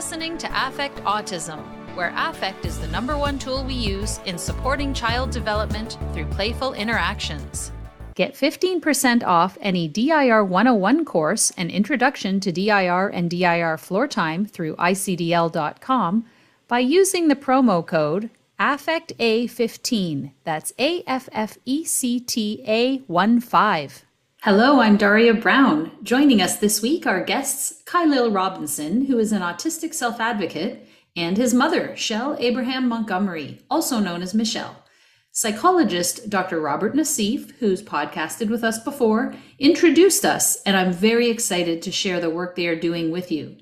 listening to Affect Autism, where affect is the number one tool we use in supporting child development through playful interactions. Get 15% off any DIR 101 course and introduction to DIR and DIR floor time through icdl.com by using the promo code AFFECTA15. That's A F F E C T A 1 5. Hello, I'm Daria Brown. Joining us this week are guests Khalil Robinson, who is an autistic self advocate, and his mother, Shell Abraham Montgomery, also known as Michelle. Psychologist Dr. Robert Naseef, who's podcasted with us before, introduced us, and I'm very excited to share the work they are doing with you.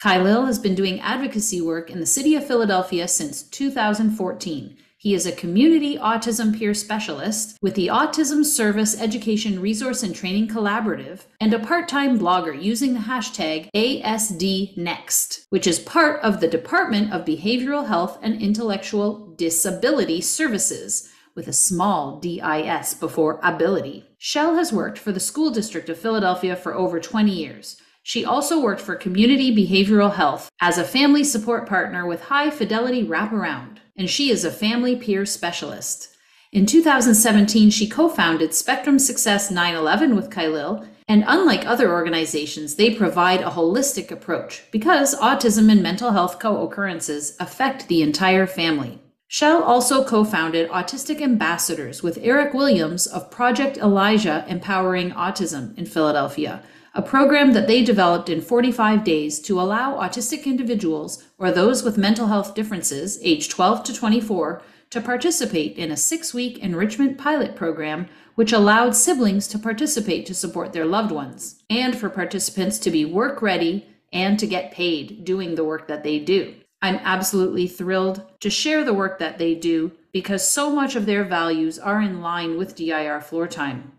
Khalil has been doing advocacy work in the city of Philadelphia since 2014 he is a community autism peer specialist with the Autism Service Education Resource and Training Collaborative and a part time blogger using the hashtag ASDNext, which is part of the Department of Behavioral Health and Intellectual Disability Services with a small DIS before ability. Shell has worked for the School District of Philadelphia for over 20 years. She also worked for Community Behavioral Health as a family support partner with High Fidelity Wraparound and she is a family peer specialist. In 2017, she co founded Spectrum Success 911 with Khalil, and unlike other organizations, they provide a holistic approach because autism and mental health co occurrences affect the entire family. Shell also co founded Autistic Ambassadors with Eric Williams of Project Elijah Empowering Autism in Philadelphia, a program that they developed in 45 days to allow autistic individuals or those with mental health differences, age 12 to 24, to participate in a six week enrichment pilot program which allowed siblings to participate to support their loved ones, and for participants to be work ready and to get paid doing the work that they do. I'm absolutely thrilled to share the work that they do because so much of their values are in line with DIR floor time.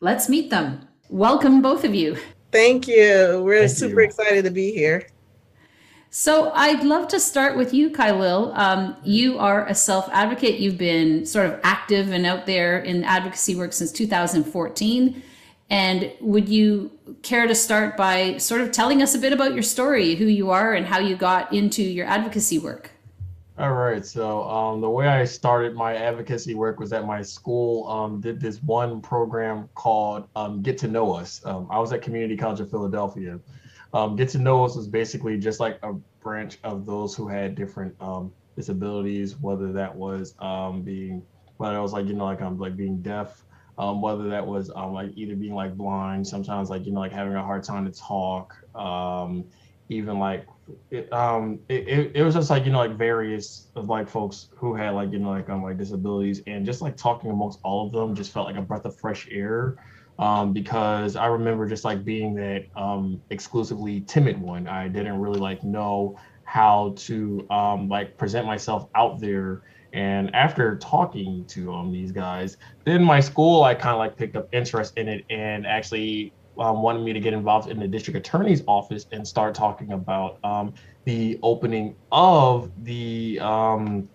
Let's meet them. Welcome, both of you. Thank you. We're Thank super you. excited to be here. So I'd love to start with you, Khalil. Um, you are a self advocate. You've been sort of active and out there in advocacy work since 2014. And would you care to start by sort of telling us a bit about your story, who you are, and how you got into your advocacy work? All right. So um, the way I started my advocacy work was at my school. Um, did this one program called um, Get to Know Us. Um, I was at Community College of Philadelphia. Um, Get to Know Us was basically just like a branch of those who had different um, disabilities, whether that was being, whether it was like you know like I'm like being deaf, whether that was like either being like blind, sometimes like you know like having a hard time to talk, even like it, um it, it, it was just like you know like various of like folks who had like you know like um like disabilities and just like talking amongst all of them just felt like a breath of fresh air um because i remember just like being that um exclusively timid one. I didn't really like know how to um like present myself out there and after talking to um these guys then my school i kind of like picked up interest in it and actually um, wanted me to get involved in the district attorney's office and start talking about um, the opening of the um,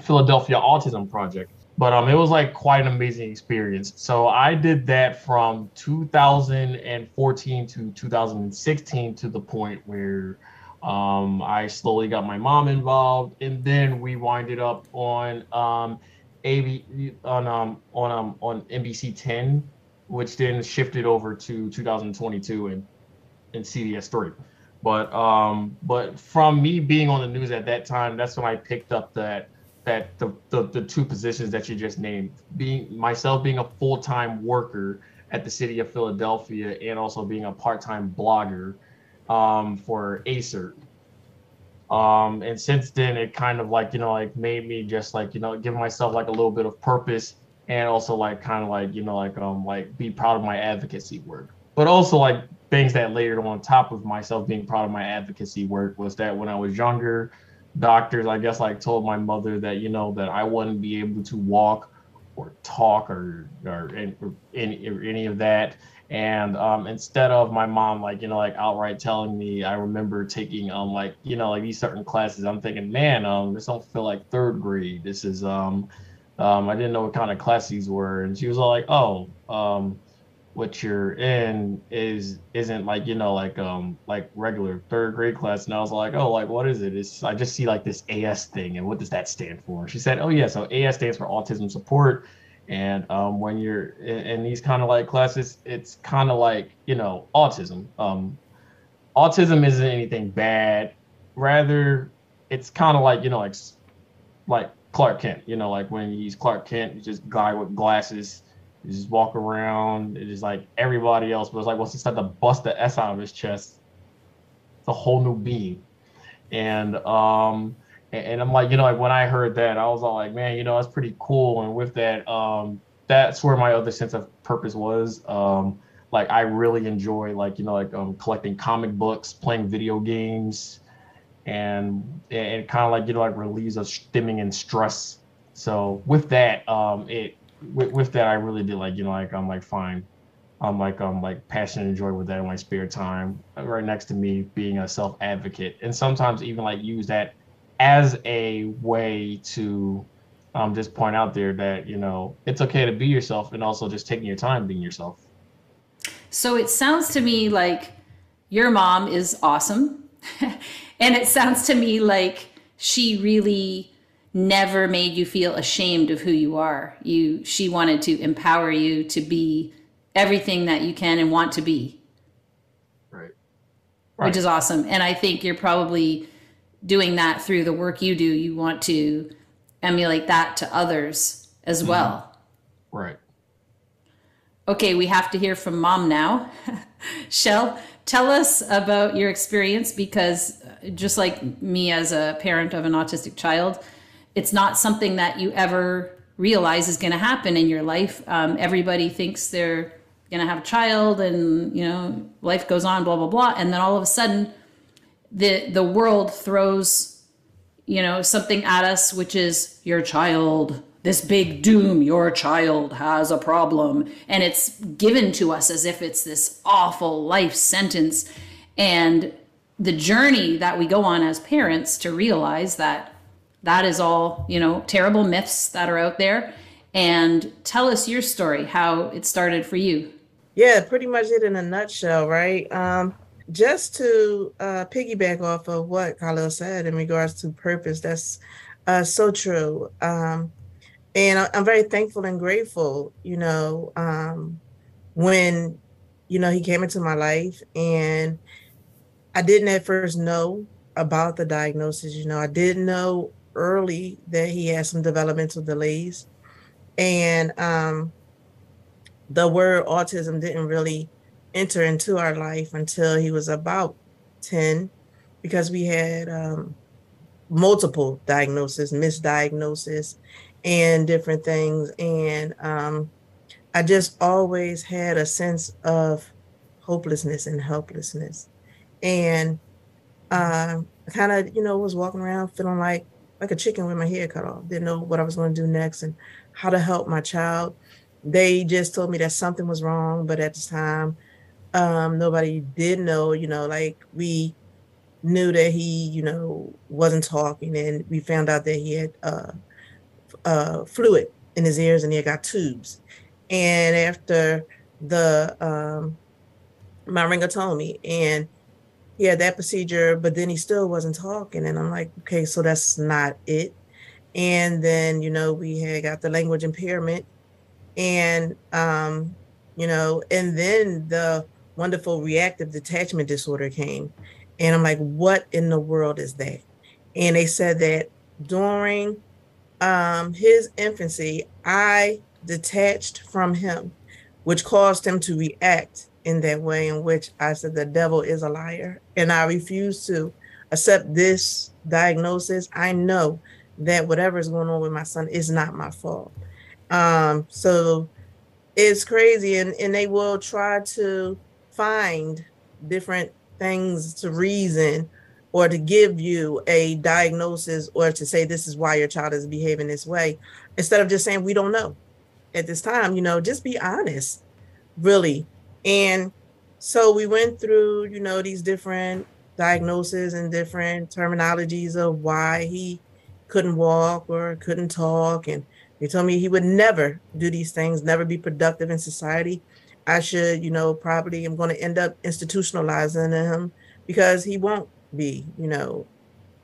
Philadelphia Autism Project. But um, it was like quite an amazing experience. So I did that from 2014 to 2016 to the point where um, I slowly got my mom involved, and then we winded up on um, AV on um, on um, on NBC 10 which then shifted over to 2022 and and CBS three. But um, but from me being on the news at that time, that's when I picked up that that the, the, the two positions that you just named, being myself being a full time worker at the city of Philadelphia and also being a part time blogger um, for ASERT. Um, and since then, it kind of like you know like made me just like you know give myself like a little bit of purpose and also like kind of like you know like um like be proud of my advocacy work. But also like things that layered on top of myself being proud of my advocacy work was that when i was younger doctors i guess like told my mother that you know that i wouldn't be able to walk or talk or or, or any or any of that. And um, instead of my mom like you know like outright telling me i remember taking um like you know like these certain classes i'm thinking man um this don't feel like third grade. This is um um, I didn't know what kind of class these were, and she was all like, "Oh, um, what you're in is isn't like you know like um like regular third grade class. And i was like oh like what is it? It's i just see like this as thing. And what does that stand for? She said oh yeah so as stands for autism support. And um when you're in, in these kind of like classes it's kind of like you know autism. Um autism isn't anything bad. Rather it's kind of like you know like like clark kent you know like when he's clark kent he's just guy with glasses he just walk around. It's just like everybody else, but it's like once he started to bust the S out of his chest, it's a whole new being. And um and, and I'm like, you know, like when I heard that, I was all like, man, you know, that's pretty cool. And with that, um, that's where my other sense of purpose was. Um, like I really enjoy like, you know, like um collecting comic books, playing video games, and it, kind of like, you know, like relieves of stimming and stress. So with that, um, it with, with that, I really did like, you know, like I'm like fine. I'm like I'm like passionate and joy with that in my spare time. Right next to me being a self advocate, and sometimes even like use that as a way to um, just point out there that you know it's okay to be yourself, and also just taking your time being yourself. So it sounds to me like your mom is awesome, and it sounds to me like she really never made you feel ashamed of who you are. You she wanted to empower you to be everything that you can and want to be. Right. right. Which is awesome. And I think you're probably doing that through the work you do. You want to emulate that to others as mm-hmm. well. Right. Okay, we have to hear from mom now. Shell, tell us about your experience because just like me as a parent of an autistic child, it's not something that you ever realize is going to happen in your life. Um, everybody thinks they're going to have a child and, you know, life goes on, blah, blah, blah. And then all of a sudden, the, the world throws, you know, something at us, which is your child, this big doom, your child has a problem. And it's given to us as if it's this awful life sentence. And the journey that we go on as parents to realize that that is all, you know, terrible myths that are out there. And tell us your story, how it started for you. Yeah, pretty much it in a nutshell, right? Um, just to uh, piggyback off of what Khalil said in regards to purpose, that's uh, so true. Um, and I'm very thankful and grateful, you know, um, when, you know, he came into my life and I didn't at first know about the diagnosis. You know, I didn't know early that he had some developmental delays. And um, the word autism didn't really enter into our life until he was about 10 because we had um, multiple diagnoses, misdiagnosis, and different things. And um, I just always had a sense of hopelessness and helplessness. And uh, I kind of, you know, was walking around feeling like like a chicken with my head cut off. Didn't know what I was going to do next and how to help my child. They just told me that something was wrong, but at the time, um, nobody did know. You know, like we knew that he, you know, wasn't talking, and we found out that he had uh, uh, fluid in his ears and he had got tubes. And after the um, my ringer and he had that procedure, but then he still wasn't talking. And I'm like, okay, so that's not it. And then, you know, we had got the language impairment and, um, you know, and then the wonderful reactive detachment disorder came. And I'm like, what in the world is that? And they said that during um, his infancy, I detached from him, which caused him to react in that way in which I said the devil is a liar and I refuse to accept this diagnosis. I know that whatever is going on with my son is not my fault. Um, so it's crazy and, and they will try to find different things to reason or to give you a diagnosis or to say this is why your child is behaving this way instead of just saying we don't know at this time you know just be honest really and so we went through, you know, these different diagnoses and different terminologies of why he couldn't walk or couldn't talk. And they told me he would never do these things, never be productive in society. I should, you know, probably am going to end up institutionalizing him because he won't be, you know,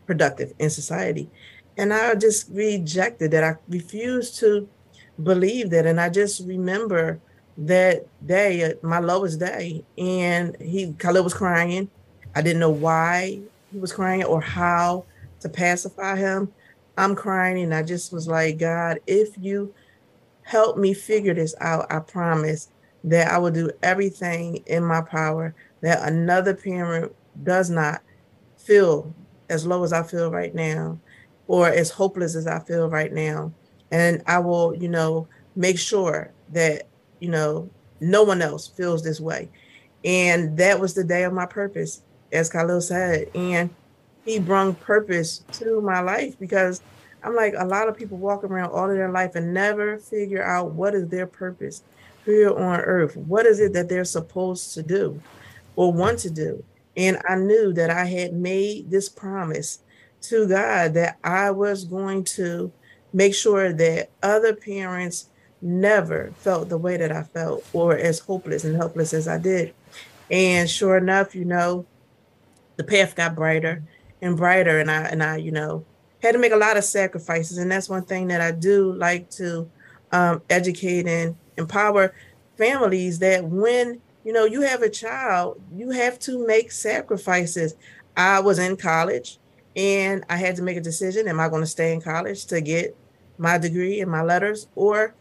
productive in society. And I just rejected that. I refused to believe that. And I just remember that day, uh, my lowest day, and he, Khalil was crying. I didn't know why he was crying or how to pacify him. I'm crying, and I just was like, God, if you help me figure this out, I promise that I will do everything in my power that another parent does not feel as low as I feel right now or as hopeless as I feel right now. And I will, you know, make sure that, you know, no one else feels this way. And that was the day of my purpose, as Khalil said. And he brought purpose to my life because I'm like a lot of people walk around all of their life and never figure out what is their purpose here on earth. What is it that they're supposed to do or want to do? And I knew that I had made this promise to God that I was going to make sure that other parents never felt the way that I felt or as hopeless and helpless as I did. And sure enough, you know, the path got brighter and brighter and I and I, you know, had to make a lot of sacrifices. And that's one thing that I do like to um, educate and empower families that when you know you have a child, you have to make sacrifices. I was in college and I had to make a decision. Am I going to stay in college to get my degree and my letters, or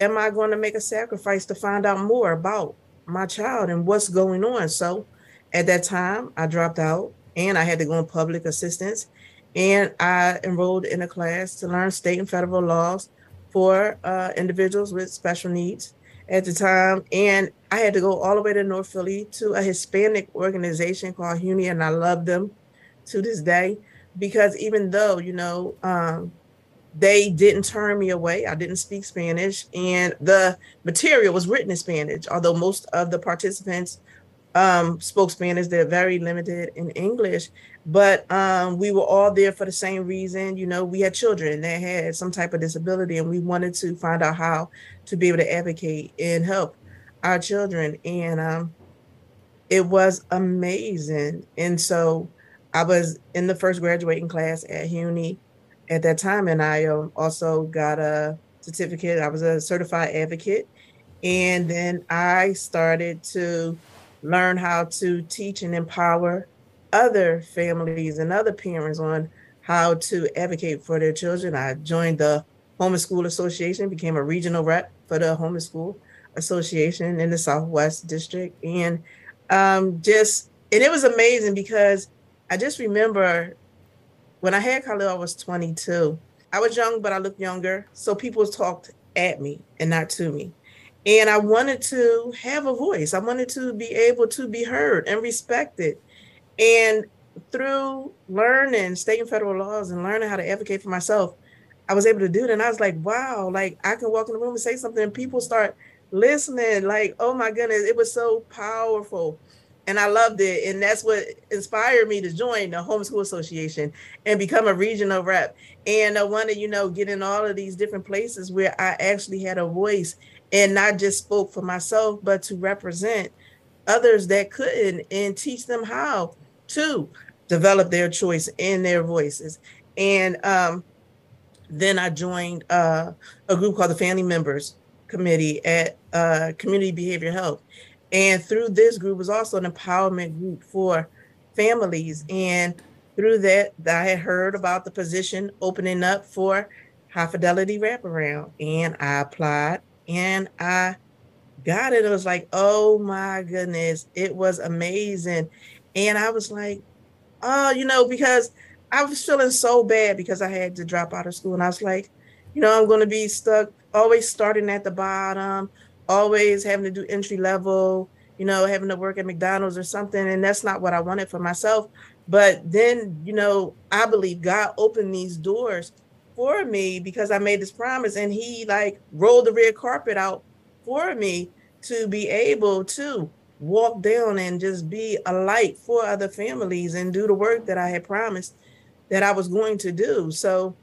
am I going to make a sacrifice to find out more about my child and what's going on? So at that time, I dropped out and I had to go in public assistance. And I enrolled in a class to learn state and federal laws for uh, individuals with special needs at the time. And I had to go all the way to North Philly to a Hispanic organization called HUNE, and I love them to this day because even though, you know, um, they didn't turn me away. I didn't speak Spanish, and the material was written in Spanish. Although most of the participants um, spoke Spanish, they're very limited in English. But um, we were all there for the same reason. You know, we had children that had some type of disability, and we wanted to find out how to be able to advocate and help our children. And um, it was amazing. And so I was in the first graduating class at HUNE at that time, and I um, also got a certificate. I was a certified advocate. And then I started to learn how to teach and empower other families and other parents on how to advocate for their children. I joined the Homeschool Association, became a regional rep for the Homeschool Association in the Southwest District. And um, just, and it was amazing because I just remember when I had Khalil, I was 22. I was young, but I looked younger. So people talked at me and not to me. And I wanted to have a voice. I wanted to be able to be heard and respected. And through learning state and federal laws and learning how to advocate for myself, I was able to do it. And I was like, wow, like I can walk in the room and say something and people start listening. Like, oh my goodness, it was so powerful. And I loved it. And that's what inspired me to join the Homeschool Association and become a regional rep. And I wanted, you know, get in all of these different places where I actually had a voice and not just spoke for myself, but to represent others that couldn't and teach them how to develop their choice and their voices. And um, then I joined uh, a group called the Family Members Committee at uh, Community Behavior Health. And through this group was also an empowerment group for families. And through that, I had heard about the position opening up for high fidelity wraparound. And I applied and I got it. It was like, oh my goodness, it was amazing. And I was like, oh, you know, because I was feeling so bad because I had to drop out of school. And I was like, you know, I'm going to be stuck always starting at the bottom, always having to do entry level, you know, having to work at McDonald's or something. And that's not what I wanted for myself. But then, you know, I believe God opened these doors for me because I made this promise and he like rolled the red carpet out for me to be able to walk down and just be a light for other families and do the work that I had promised that I was going to do. So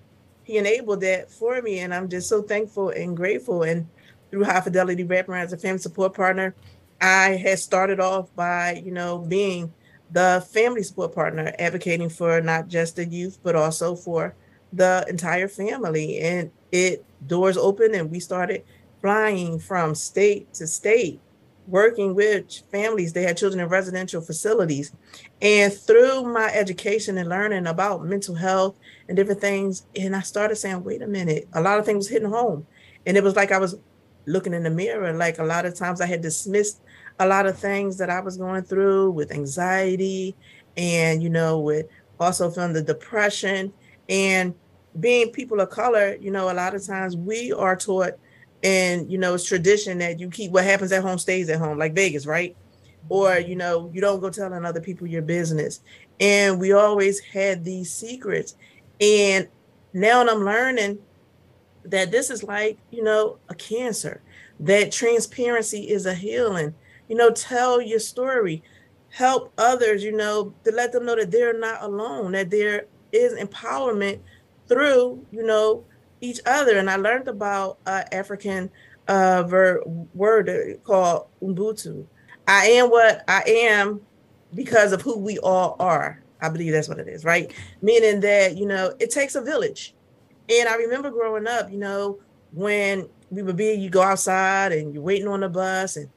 he enabled that for me and I'm just so thankful and grateful and through High Fidelity Wraparound as a family support partner, I had started off by, you know, being the family support partner, advocating for not just the youth, but also for the entire family. And it doors opened and we started flying from state to state, working with families. They had children in residential facilities. And through my education and learning about mental health and different things, and I started saying, wait a minute, a lot of things hitting home. And it was like I was looking in the mirror. Like a lot of times I had dismissed a lot of things that I was going through with anxiety and, you know, with also feeling the depression and being people of color, you know, a lot of times we are taught and you know it's tradition that you keep what happens at home stays at home like vegas right? Or mm-hmm. you know you don't go telling other people your business. And we always had these secrets. And now i'm learning that this is like you know a cancer that transparency is a healing. You know tell your story. Help others you know to let them know that they're not alone that there is empowerment through you know each other. And i learned about uh, african uh, ver- word called ubuntu. I am what i am because of who we all are. I believe that's what it is right? Meaning that you know it takes a village. And i remember growing up you know when we would be you go outside and you're waiting on the bus and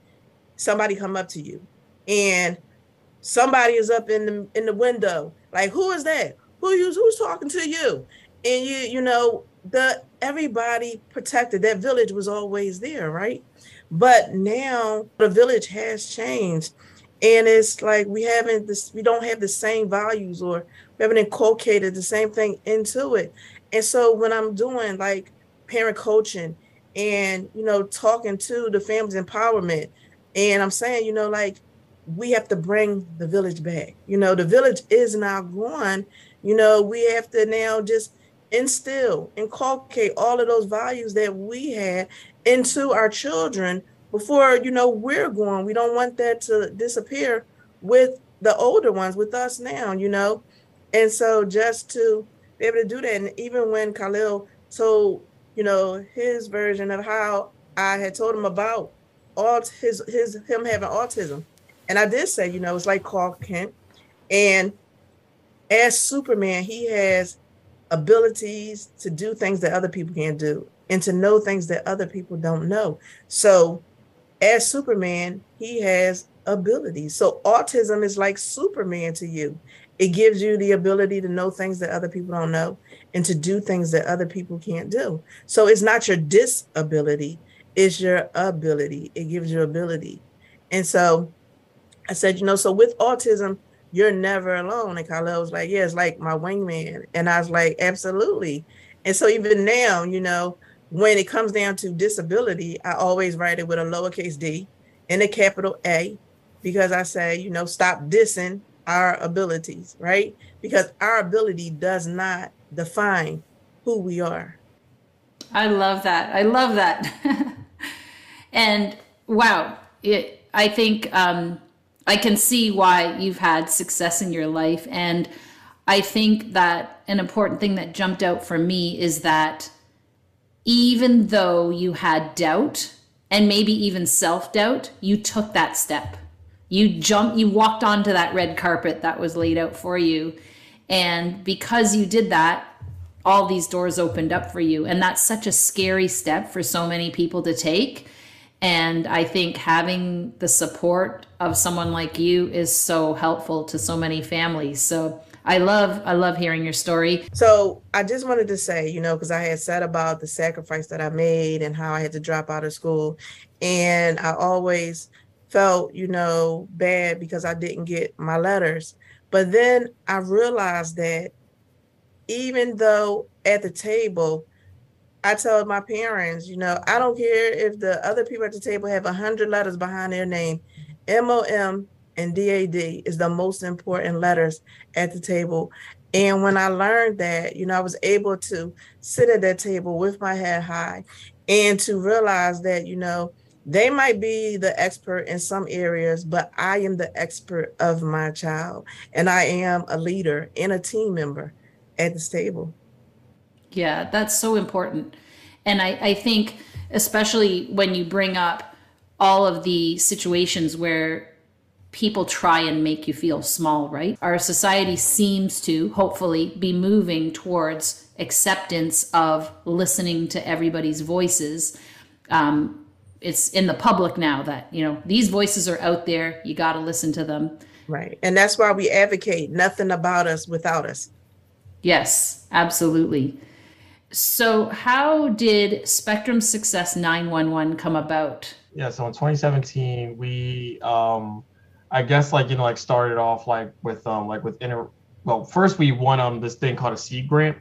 somebody come up to you. And somebody is up in the in the window. Like who is that who you who's talking to you? And you you know the everybody protected. That village was always there right? But now the village has changed. And it's like we haven't this we don't have the same values or we haven't inculcated the same thing into it. And so when i'm doing like parent coaching and you know talking to the families empowerment and i'm saying you know like we have to bring the village back. You know the village is now gone you know we have to now just instill inculcate all of those values that we had into our children before you know we're going we don't want that to disappear with the older ones with us now you know and so just to be able to do that and even when khalil told you know, his version of how I had told him about all his his him having autism. And I did say, you know, it's like Clark Kent. And as Superman, he has abilities to do things that other people can't do and to know things that other people don't know. So as Superman, he has abilities. So autism is like Superman to you. It gives you the ability to know things that other people don't know and to do things that other people can't do. So it's not your disability, it's your ability. It gives you ability. And so I said, you know, so with autism, you're never alone. And Khalil was like, yeah, it's like my wingman. And I was like, absolutely. And so even now, you know, when it comes down to disability, I always write it with a lowercase d and a capital A because I say, you know, stop dissing our abilities, right? Because our ability does not define who we are. I love that. I love that. and wow, it, I think um, I can see why you've had success in your life. And I think that an important thing that jumped out for me is that even though you had doubt and maybe even self doubt, you took that step. You jumped, you walked onto that red carpet that was laid out for you. And because you did that, all these doors opened up for you. And that's such a scary step for so many people to take. And I think having the support of someone like you is so helpful to so many families. So I love I love hearing your story. So I just wanted to say, you know, because I had said about the sacrifice that I made and how I had to drop out of school. And I always felt, you know, bad because I didn't get my letters. But then I realized that even though at the table, I told my parents, you know, I don't care if the other people at the table have a hundred letters behind their name. MOM and DAD is the most important letters at the table. And when I learned that, you know, I was able to sit at that table with my head high and to realize that, you know, they might be the expert in some areas, but I am the expert of my child. And I am a leader and a team member at this table. Yeah, that's so important. And I, I think, especially when you bring up all of the situations where people try and make you feel small, right? Our society seems to hopefully be moving towards acceptance of listening to everybody's voices. Um, it's in the public now that, you know, these voices are out there, you got to listen to them. Right. And that's why we advocate nothing about us without us. Yes, absolutely. So, how did Spectrum Success 911 come about? Yeah, so in 2017, we um, I guess like you know like started off like with um like with inter well first we won um this thing called a seed grant.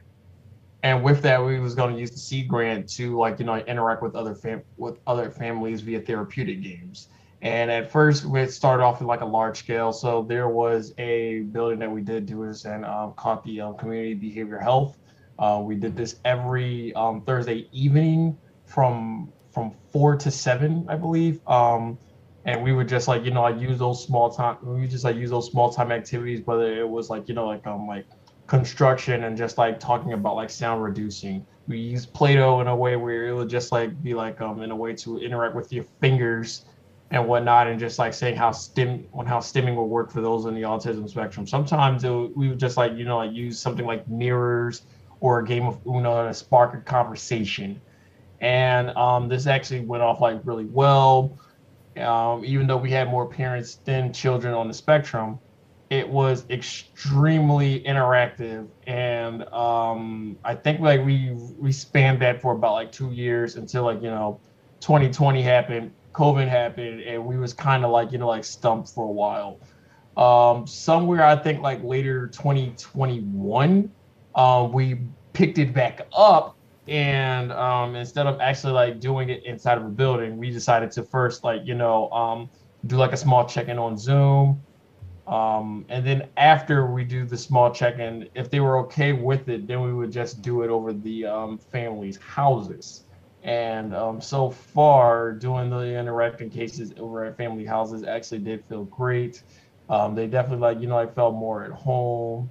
And with that we was going to use the seed grant to like you know interact with other fam with other families via therapeutic games. And at first we started off with like a large scale. So there was a building that we did do this and um, called the um, community behavior health uh, we did this every um, thursday evening from from four to seven i believe. Um, and we would just like you know like use those small time we just like use those small time activities whether it was like you know like um like construction and just like talking about like sound reducing. We use play-doh in a way where it would just like be like um in a way to interact with your fingers and whatnot and just like saying how stim on how stimming will work for those in the autism spectrum. Sometimes it, we would just like you know like use something like mirrors or a game of uno to spark a conversation and um this actually went off like really well um, even though we had more parents than children on the spectrum, it was extremely interactive. And um, I think like we we spanned that for about like two years until like you know 2020 happened, COVID happened, and we was kind of like you know like stumped for a while. Um, somewhere I think like later 2021, uh, we picked it back up and um, instead of actually like doing it inside of a building we decided to first like you know um, do like a small check-in on zoom. Um, and then after we do the small check-in if they were okay with it then we would just do it over the um, families houses. And um, so far doing the interacting cases over at family houses actually did feel great. Um, they definitely like you know i felt more at home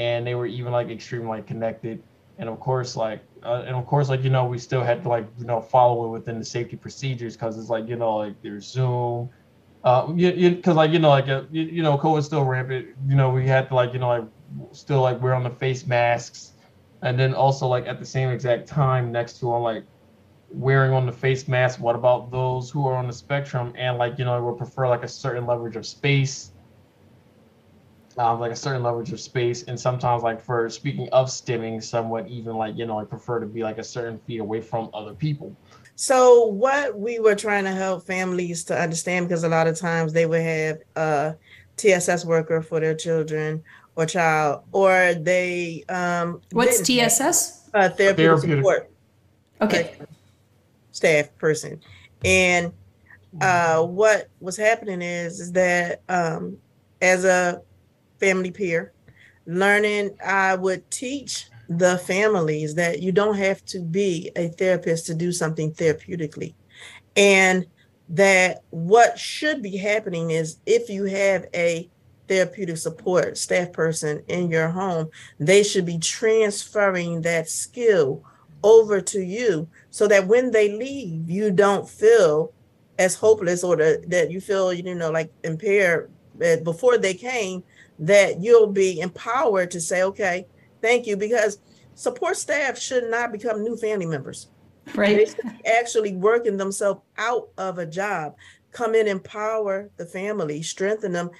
and they were even like extremely like connected. And of course like uh, and of course like you know we still had to like you know follow it within the safety procedures because it's like you know like there's zoom. Uh because like you know like uh, you, you know covid's still rampant. You know we had to like you know like still like wear on the face masks. And then also like at the same exact time next to on like wearing on the face mask what about those who are on the spectrum? And like you know would prefer like a certain leverage of space um, like a certain leverage of space, and sometimes like for speaking of stimming, somewhat even like you know I prefer to be like a certain feet away from other people. So what we were trying to help families to understand because a lot of times they would have a TSS worker for their children or child, or they um what's TSS? Uh, therapeutic, therapeutic support. Okay. staff person, and uh, what was happening is is that um, as a family peer, learning, I would teach the families that you don't have to be a therapist to do something therapeutically. And that what should be happening is if you have a therapeutic support staff person in your home, they should be transferring that skill over to you so that when they leave, you don't feel as hopeless or that you feel, you know, like impaired eh, before they came that you'll be empowered to say, okay, thank you, because support staff should not become new family members. Right. actually working themselves out of a job, come in, empower the family, strengthen them,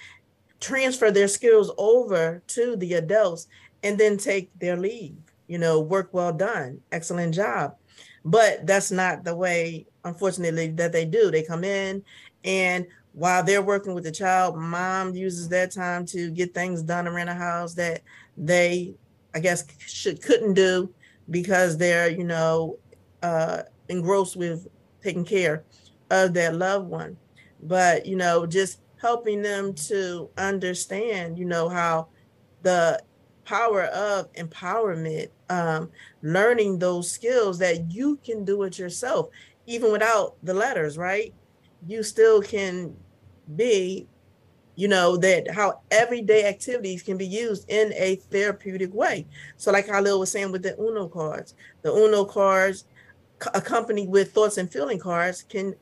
transfer their skills over to the adults, and then take their leave. You know, work well done, excellent job. But that's not the way, unfortunately, that they do. They come in and while they're working with the child, mom uses that time to get things done around the house that they, I guess, should couldn't do because they're, you know, uh, engrossed with taking care of their loved one. But you know, just helping them to understand, you know, how the power of empowerment, um, learning those skills that you can do it yourself, even without the letters, right? You still can be you know that how everyday activities can be used in a therapeutic way so like Khalil was saying with the uno cards the uno cards accompanied with thoughts and feeling cards can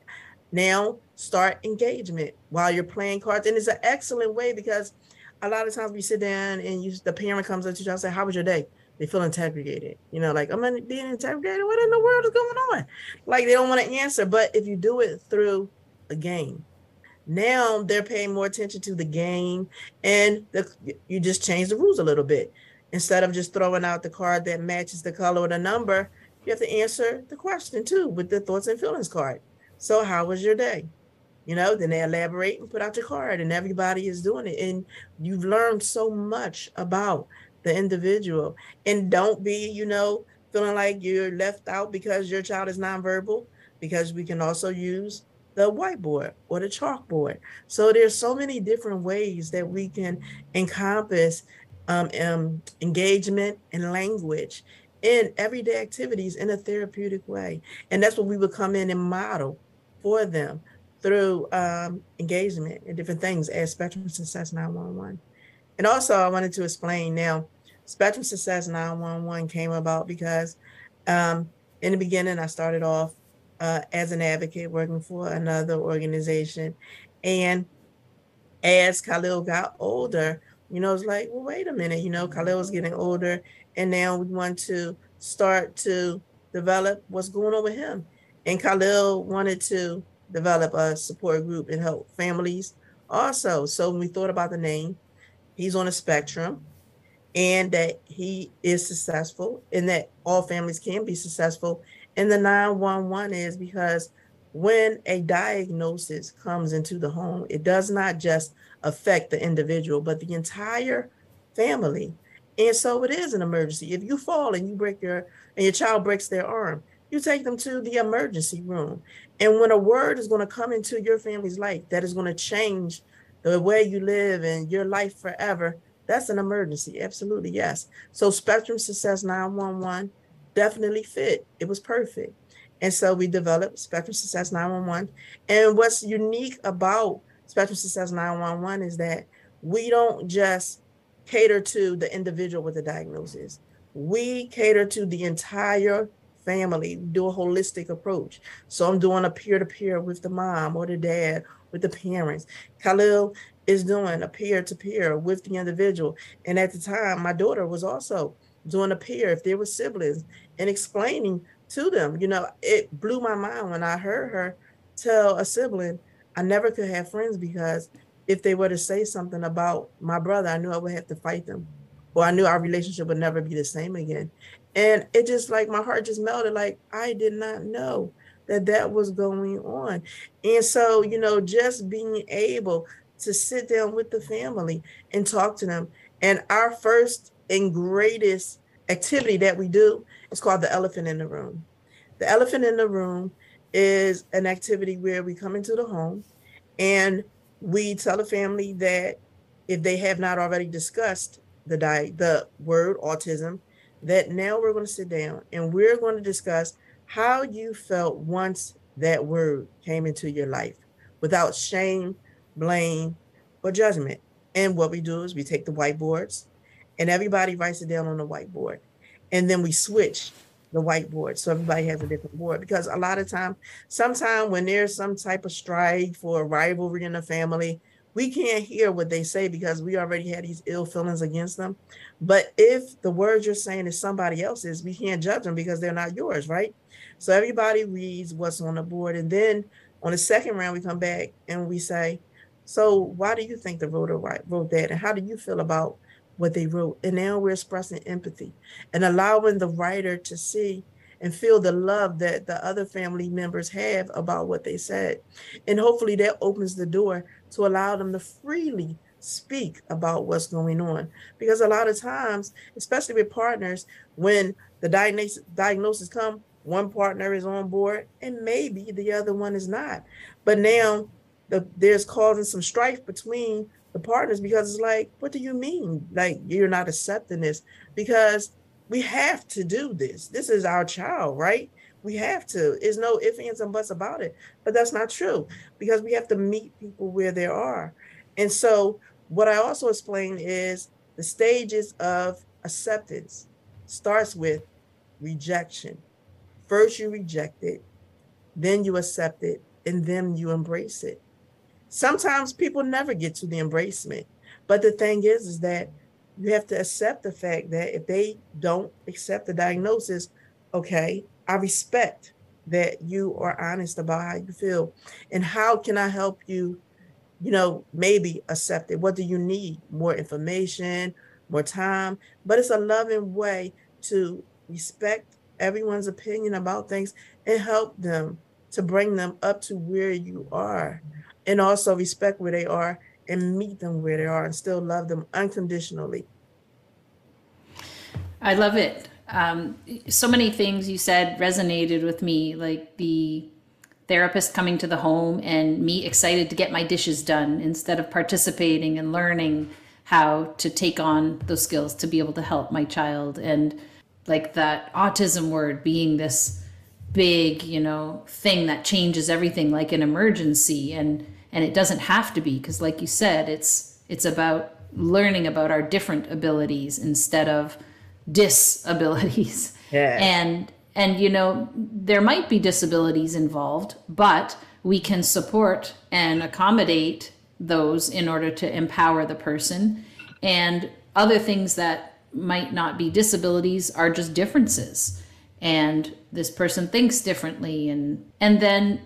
now start engagement while you're playing cards. And it's an excellent way because a lot of times we sit down and you, the parent comes up to you and say, how was your day? They feel interrogated, you know, like I'm being interrogated. What in the world is going on? Like they don't want to answer. But if you do it through a game, now they're paying more attention to the game and the, you just change the rules a little bit. Instead of just throwing out the card that matches the color or the number, you have to answer the question too with the thoughts and feelings card. So, how was your day? You know, then they elaborate and put out your card, and everybody is doing it. And you've learned so much about the individual. And don't be, you know, feeling like you're left out because your child is nonverbal, because we can also use the whiteboard or the chalkboard. So there's so many different ways that we can encompass um, um, engagement and language in everyday activities in a therapeutic way. And that's what we would come in and model for them through um, engagement and different things as Spectrum Success 911. And also, I wanted to explain now, Spectrum Success 911 came about because um, in the beginning, I started off uh, as an advocate working for another organization. And as Khalil got older, you know, it's like, well, wait a minute, you know, Khalil was getting older, and now we want to start to develop what's going on with him. And Khalil wanted to develop a support group and help families also. So when we thought about the name, he's on a spectrum and that he is successful and that all families can be successful. And the 911 is because when a diagnosis comes into the home, it does not just affect the individual, but the entire family. And so it is an emergency. If you fall and you break your and your child breaks their arm, you take them to the emergency room. And when a word is going to come into your family's life that is going to change the way you live and your life forever, that's an emergency. Absolutely, yes. So Spectrum Success 911 definitely fit. It was perfect. And so we developed Spectrum Success 911. And what's unique about Spectrum Success 911 is that we don't just cater to the individual with the diagnosis. We cater to the entire family, do a holistic approach. So I'm doing a peer to peer with the mom or the dad, with the parents. Khalil is doing a peer to peer with the individual. And at the time, my daughter was also doing a peer if there were siblings and explaining to them. You know, it blew my mind when I heard her tell a sibling, I never could have friends because if they were to say something about my brother, I knew I would have to fight them or I knew our relationship would never be the same again. And it just like my heart just melted. Like I did not know that that was going on. And so, you know, just being able to sit down with the family and talk to them. And our first and greatest activity that we do is called the elephant in the room. The elephant in the room is an activity where we come into the home and we tell the family that if they have not already discussed the di- the word autism, that now we're going to sit down and we're going to discuss how you felt once that word came into your life without shame, blame, or judgment. And what we do is we take the whiteboards and everybody writes it down on the whiteboard. And then we switch the whiteboard so everybody has a different board because a lot of time sometimes when there's some type of strife or rivalry in the family we can't hear what they say because we already had these ill feelings against them. But if the words you're saying is somebody else's, we can't judge them because they're not yours, right? So everybody reads what's on the board. And then on the second round, we come back and we say, So why do you think the voter wrote that? And how do you feel about what they wrote? And now we're expressing empathy and allowing the writer to see and feel the love that the other family members have about what they said. And hopefully that opens the door to allow them to freely speak about what's going on. Because a lot of times, especially with partners, when the diagnosis diagnosis come, one partner is on board and maybe the other one is not. But now the, there's causing some strife between the partners because it's like, what do you mean? Like you're not accepting this? Because we have to do this. This is our child, right? We have to. There's no ifs, ands, and buts about it. But that's not true because we have to meet people where they are. And so, what I also explain is the stages of acceptance starts with rejection, First, you reject it, then you accept it, and then you embrace it. Sometimes people never get to the embracement. But the thing is, is that you have to accept the fact that if they don't accept the diagnosis, okay, I respect that you are honest about how you feel and how can I help you, you know, maybe accept it. What do you need? More information, more time, but it's a loving way to respect everyone's opinion about things and help them to bring them up to where you are and also respect where they are and meet them where they are and still love them unconditionally. I love it. Um, so many things you said resonated with me, like the therapist coming to the home and me excited to get my dishes done instead of participating and learning how to take on those skills to be able to help my child and like that autism word being this big you know thing that changes everything like an emergency and and it doesn't have to be because like you said it's it's about learning about our different abilities instead of disabilities. Yeah. and and you know there might be disabilities involved but we can support and accommodate those in order to empower the person. And other things that might not be disabilities are just differences. And this person thinks differently and and then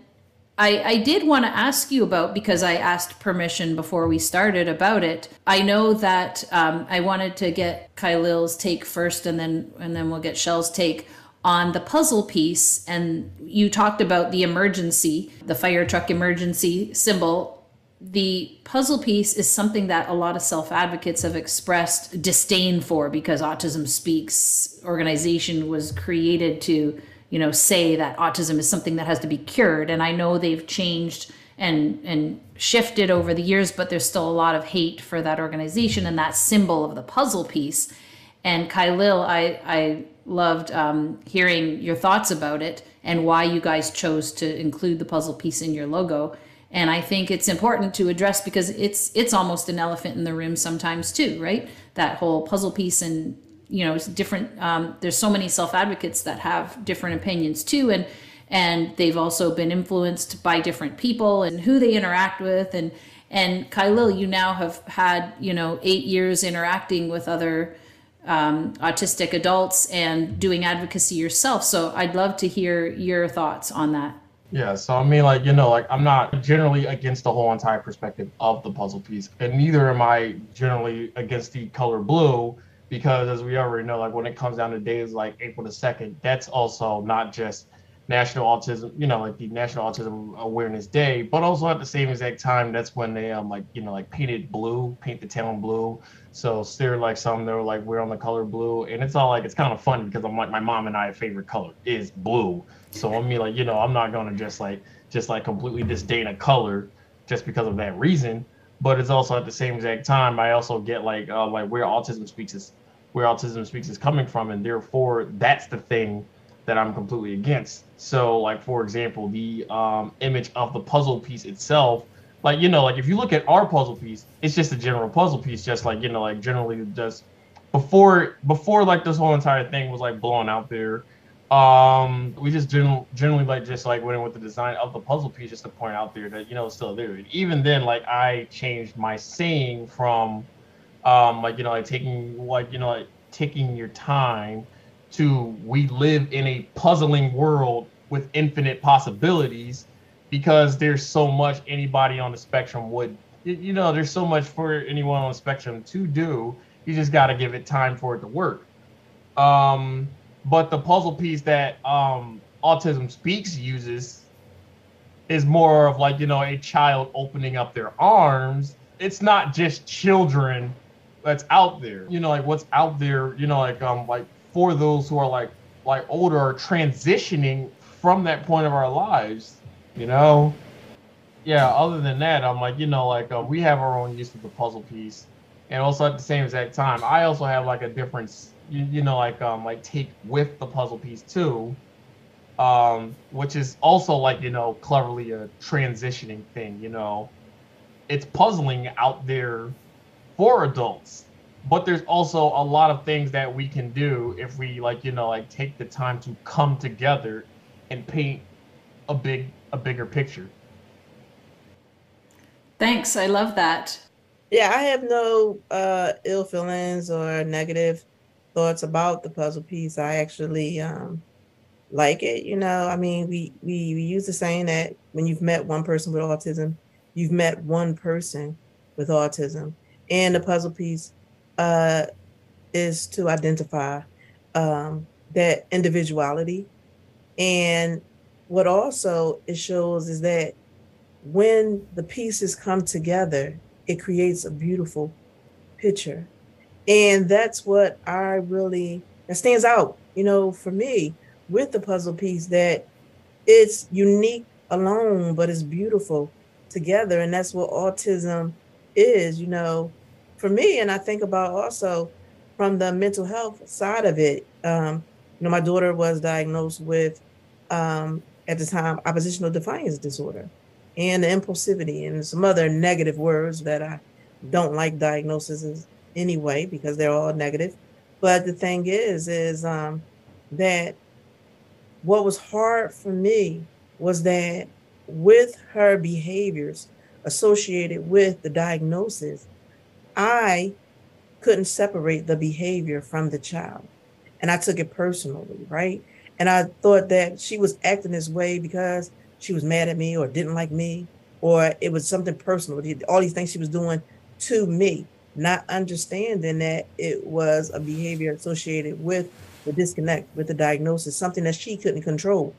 I, I did want to ask you about because I asked permission before we started about it. I know that um, I wanted to get Khalil's take first, and then and then we'll get Shell's take on the puzzle piece. And you talked about the emergency, the fire truck emergency symbol the puzzle piece is something that a lot of self advocates have expressed disdain for because Autism Speaks organization was created to, you know, say that autism is something that has to be cured. And I know they've changed and and shifted over the years, but there's still a lot of hate for that organization and that symbol of the puzzle piece. And Khalil, I I loved um, hearing your thoughts about it and why you guys chose to include the puzzle piece in your logo and i think it's important to address because it's it's almost an elephant in the room sometimes too right that whole puzzle piece and you know different um, there's so many self advocates that have different opinions too and and they've also been influenced by different people and who they interact with and and Khalil, you now have had you know eight years interacting with other um, autistic adults and doing advocacy yourself. So I'd love to hear your thoughts on that. Yeah, so I mean, like, you know, like I'm not generally against the whole entire perspective of the puzzle piece, and neither am I generally against the color blue, because as we already know, like when it comes down to days like April the 2nd, that's also not just National Autism, you know, like the National Autism Awareness Day, but also at the same exact time, that's when they um like you know like painted blue, paint the town blue. So they're like some they're like we're on the color blue, and it's all like it's kind of fun because I'm like my mom and I favorite color is blue. So I mean like you know I'm not gonna just like just like completely disdain a color just because of that reason. But it's also at the same exact time I also get like uh, like where autism speaks is where autism speaks is coming from, and therefore that's the thing that I'm completely against. So, like for example, the um, image of the puzzle piece itself, like you know, like if you look at our puzzle piece, it's just a general puzzle piece, just like you know, like generally just before before like this whole entire thing was like blown out there. Um, we just general, generally like just like went in with the design of the puzzle piece just to point out there that you know it's still there. Even then, like I changed my saying from um like you know like taking like you know like taking your time to we live in a puzzling world with infinite possibilities because there's so much anybody on the spectrum would you know there's so much for anyone on the spectrum to do you just got to give it time for it to work um but the puzzle piece that um autism speaks uses is more of like you know a child opening up their arms. It's not just children that's out there. You know like what's out there you know like um like for those who are like like older are transitioning from that point of our lives you know? Yeah other than that i'm like you know like uh, we have our own use of the puzzle piece. And also at the same exact time i also have like a difference you, you know like um like take with the puzzle piece too um which is also like you know cleverly a transitioning thing you know it's puzzling out there for adults but there's also a lot of things that we can do if we like you know like take the time to come together and paint a big a bigger picture. Thanks. I love that. Yeah, I have no uh, ill feelings or negative thoughts about the puzzle piece. I actually um, like it. You know, I mean, we, we we use the saying that when you've met one person with autism, you've met one person with autism, and the puzzle piece uh, is to identify um, that individuality. And what also it shows is that when the pieces come together, it creates a beautiful picture. And that's what I really that stands out, you know, for me with the puzzle piece that it's unique alone, but it's beautiful together. And that's what autism is, you know, for me. And I think about also from the mental health side of it. Um, you know, my daughter was diagnosed with um, at the time oppositional defiance disorder and impulsivity and some other negative words that I don't like diagnoses anyway because they're all negative. But the thing is, is um, that what was hard for me was that with her behaviors associated with the diagnosis, I couldn't separate the behavior from the child. And I took it personally, right? And I thought that she was acting this way because she was mad at me or didn't like me, or it was something personal. All these things she was doing to me, not understanding that it was a behavior associated with the disconnect, with the diagnosis, something that she couldn't control.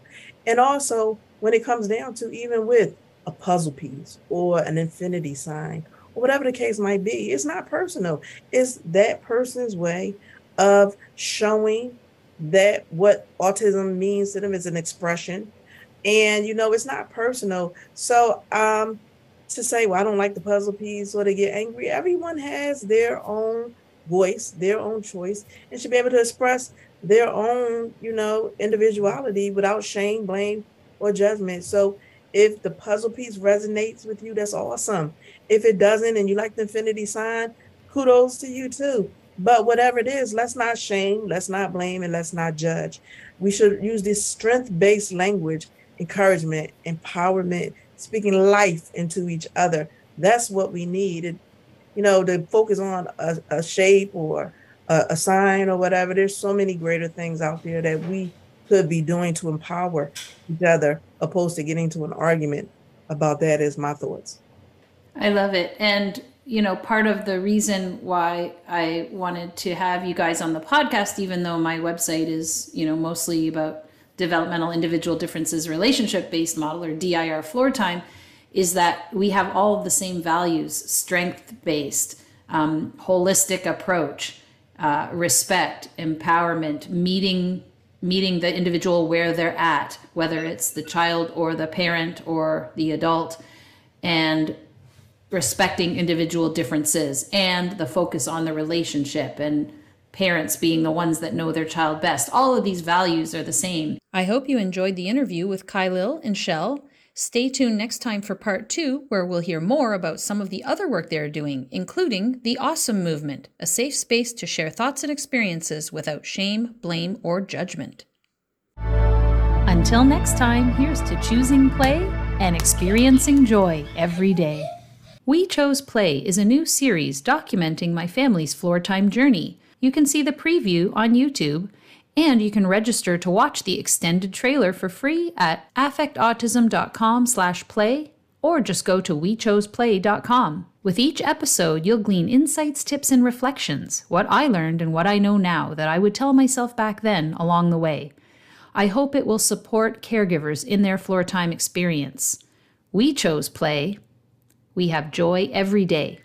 And also, when it comes down to even with a puzzle piece or an infinity sign or whatever the case might be, it's not personal. It's that person's way of showing that what autism means to them is an expression and you know it's not personal so um to say well i don't like the puzzle piece or to get angry. Everyone has their own voice their own choice and should be able to express their own you know individuality without shame blame or judgment. So if the puzzle piece resonates with you that's awesome. If it doesn't and you like the infinity sign kudos to you too. But whatever it is let's not shame let's not blame and let's not judge. We should use this strength-based language encouragement, empowerment, speaking life into each other. That's what we need. It, you know, to focus on a, a shape or a, a sign or whatever. There's so many greater things out there that we could be doing to empower each other, opposed to getting to an argument about that. Is my thoughts. I love it, and you know, part of the reason why I wanted to have you guys on the podcast, even though my website is, you know, mostly about developmental individual differences relationship based model or DIR floor time is that we have all of the same values strength based, um, holistic approach, uh, respect, empowerment, meeting meeting the individual where they're at, whether it's the child or the parent or the adult, and respecting individual differences and the focus on the relationship. And parents being the ones that know their child best. All of these values are the same. I hope you enjoyed the interview with Khalil and Shell. Stay tuned next time for part two, where we'll hear more about some of the other work they're doing, including the Awesome Movement, a safe space to share thoughts and experiences without shame, blame, or judgment. Until next time, here's to choosing play and experiencing joy every day. We Chose Play is a new series documenting my family's floor time journey you can see the preview on YouTube, and you can register to watch the extended trailer for free at affectautism.com/play or just go to wechoseplay.com. With each episode, you'll glean insights, tips, and reflections, what I learned and what I know now that I would tell myself back then along the way. I hope it will support caregivers in their floor time experience. We chose play. We have joy every day.